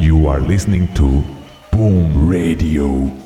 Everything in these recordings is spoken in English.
You are listening to Boom Radio.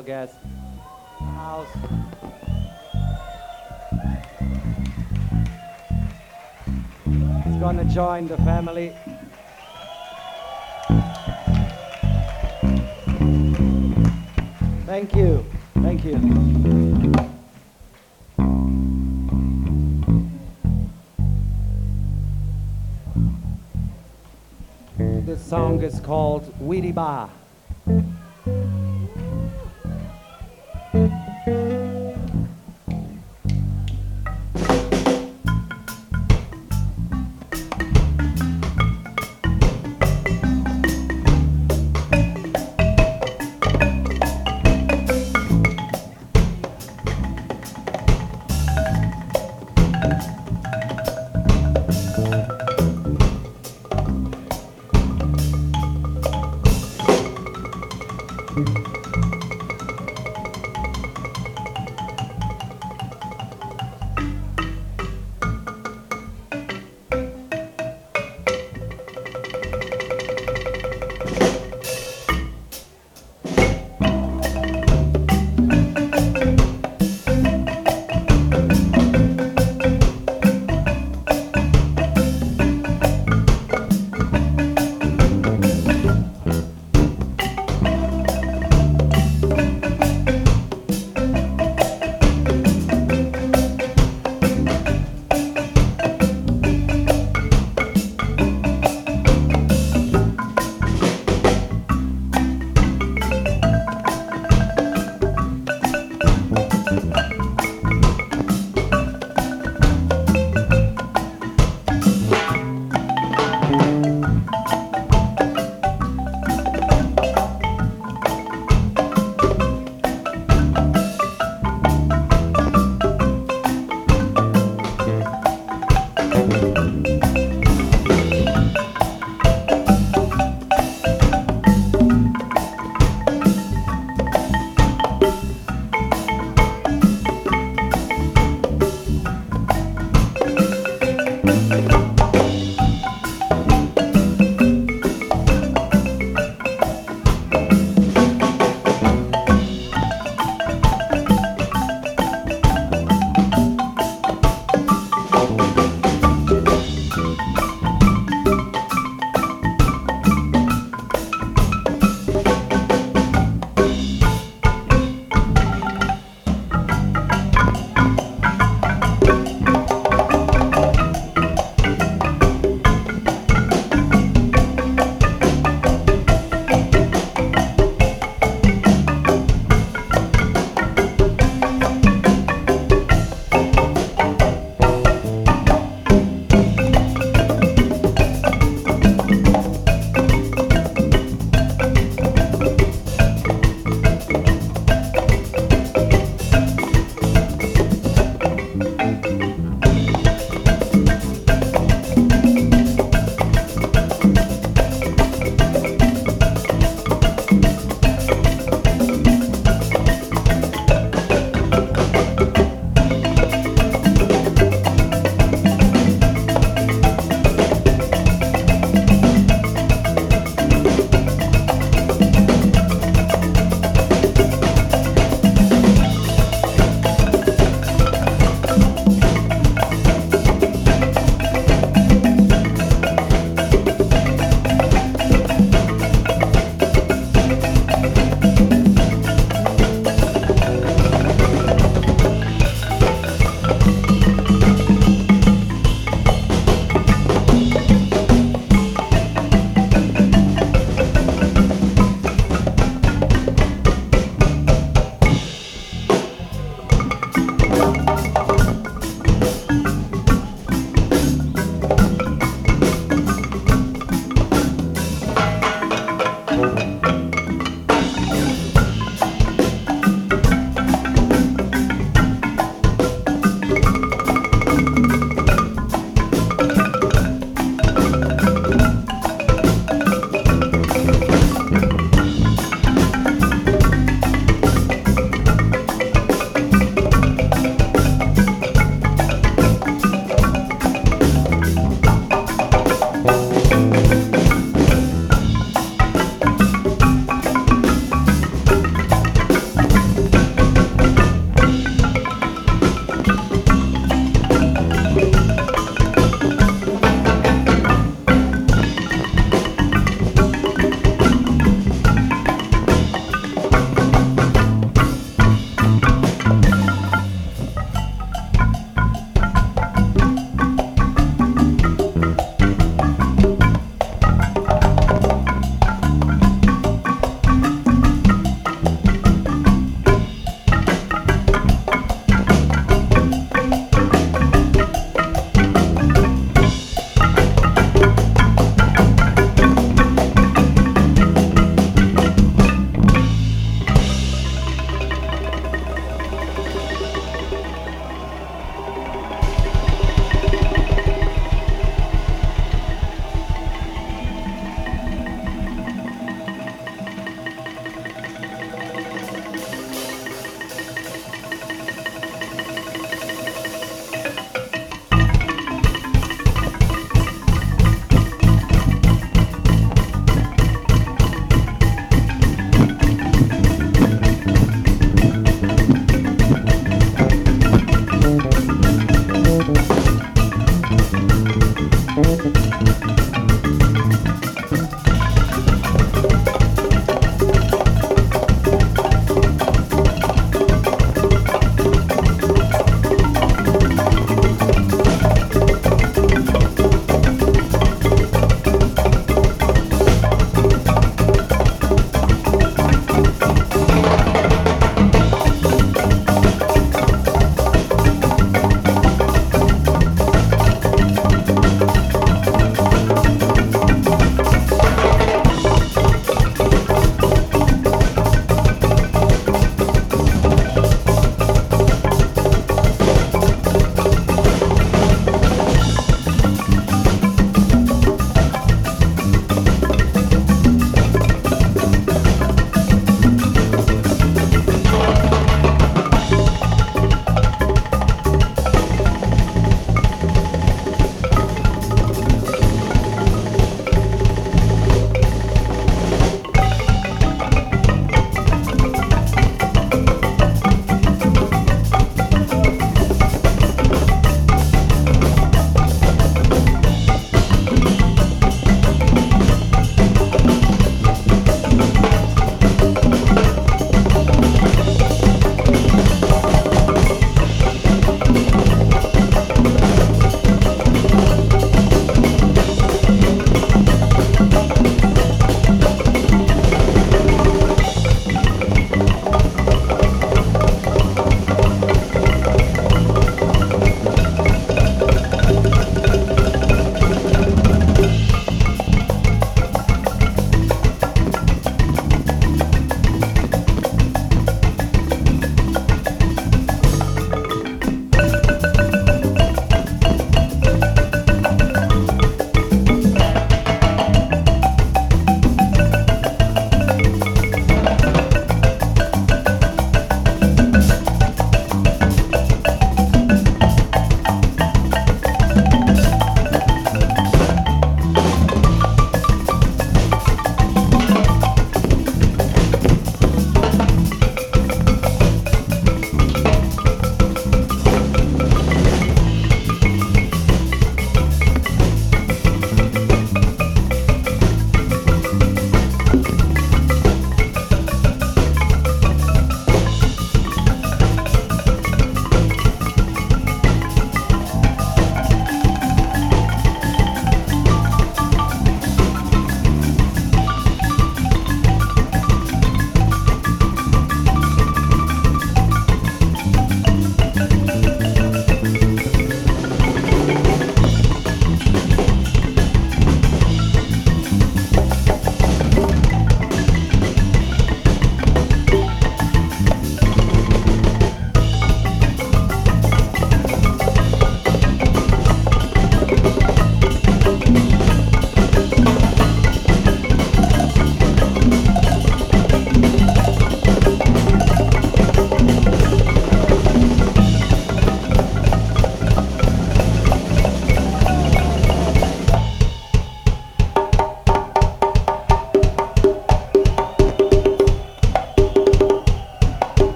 Special guest, House. He's gonna join the family. Thank you, thank you. This song is called Weedy Ba.